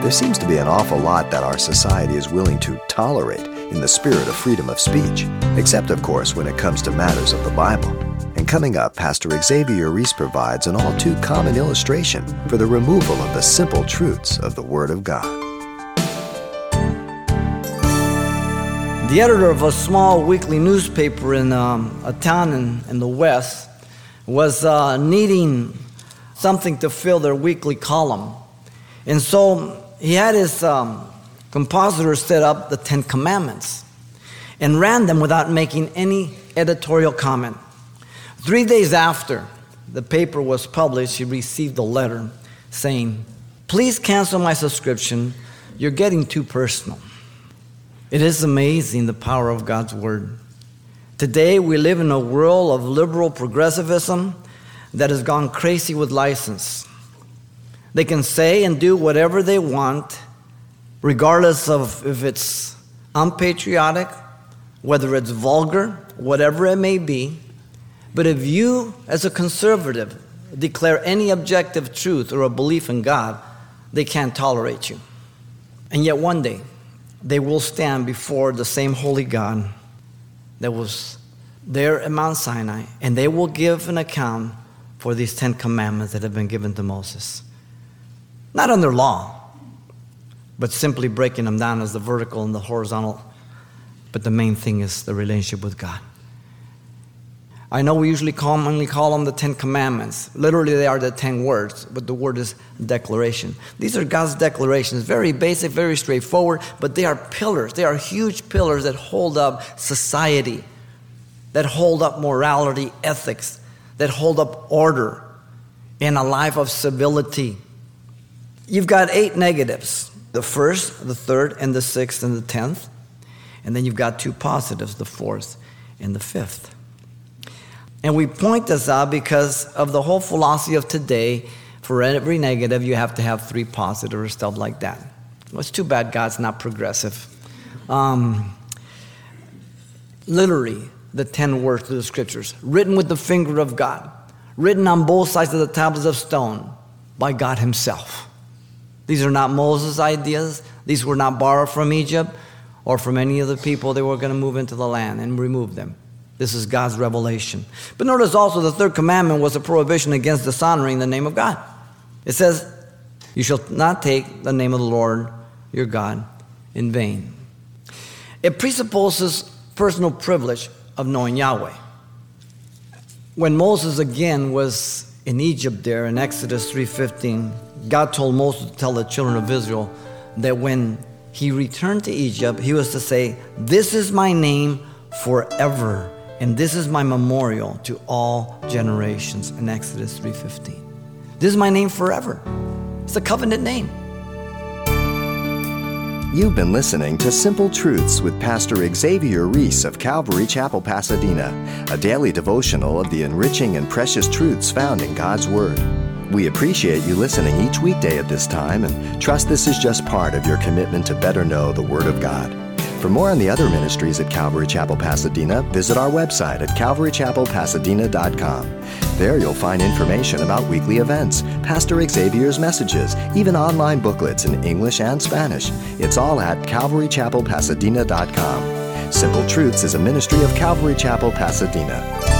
There seems to be an awful lot that our society is willing to tolerate in the spirit of freedom of speech, except, of course, when it comes to matters of the Bible. And coming up, Pastor Xavier Reese provides an all too common illustration for the removal of the simple truths of the Word of God. The editor of a small weekly newspaper in um, a town in, in the West was uh, needing something to fill their weekly column. And so he had his um, compositor set up the Ten Commandments and ran them without making any editorial comment. Three days after the paper was published, he received a letter saying, Please cancel my subscription. You're getting too personal. It is amazing the power of God's Word. Today, we live in a world of liberal progressivism that has gone crazy with license. They can say and do whatever they want, regardless of if it's unpatriotic, whether it's vulgar, whatever it may be. But if you, as a conservative, declare any objective truth or a belief in God, they can't tolerate you. And yet, one day, they will stand before the same holy God that was there at Mount Sinai, and they will give an account for these Ten Commandments that have been given to Moses. Not under law, but simply breaking them down as the vertical and the horizontal. But the main thing is the relationship with God. I know we usually commonly call them the Ten Commandments. Literally, they are the ten words, but the word is declaration. These are God's declarations, very basic, very straightforward, but they are pillars. They are huge pillars that hold up society, that hold up morality, ethics, that hold up order in a life of civility. You've got eight negatives the first, the third, and the sixth, and the tenth. And then you've got two positives, the fourth and the fifth. And we point this out because of the whole philosophy of today. For every negative, you have to have three positive or stuff like that. Well, it's too bad God's not progressive. Um, literally, the 10 words of the scriptures, written with the finger of God, written on both sides of the tablets of stone by God Himself. These are not Moses' ideas, these were not borrowed from Egypt or from any of the people that were going to move into the land and remove them. This is God's revelation. But notice also the third commandment was a prohibition against dishonoring the name of God. It says, You shall not take the name of the Lord your God in vain. It presupposes personal privilege of knowing Yahweh. When Moses again was in Egypt there in Exodus 3:15, God told Moses to tell the children of Israel that when he returned to Egypt, he was to say, "This is my name forever, and this is my memorial to all generations." In Exodus 3:15. This is my name forever. It's a covenant name. You've been listening to Simple Truths with Pastor Xavier Reese of Calvary Chapel, Pasadena, a daily devotional of the enriching and precious truths found in God's Word. We appreciate you listening each weekday at this time and trust this is just part of your commitment to better know the Word of God. For more on the other ministries at Calvary Chapel, Pasadena, visit our website at calvarychapelpasadena.com. There you'll find information about weekly events, Pastor Xavier's messages, even online booklets in English and Spanish. It's all at calvarychapelpasadena.com. Simple Truths is a ministry of Calvary Chapel, Pasadena.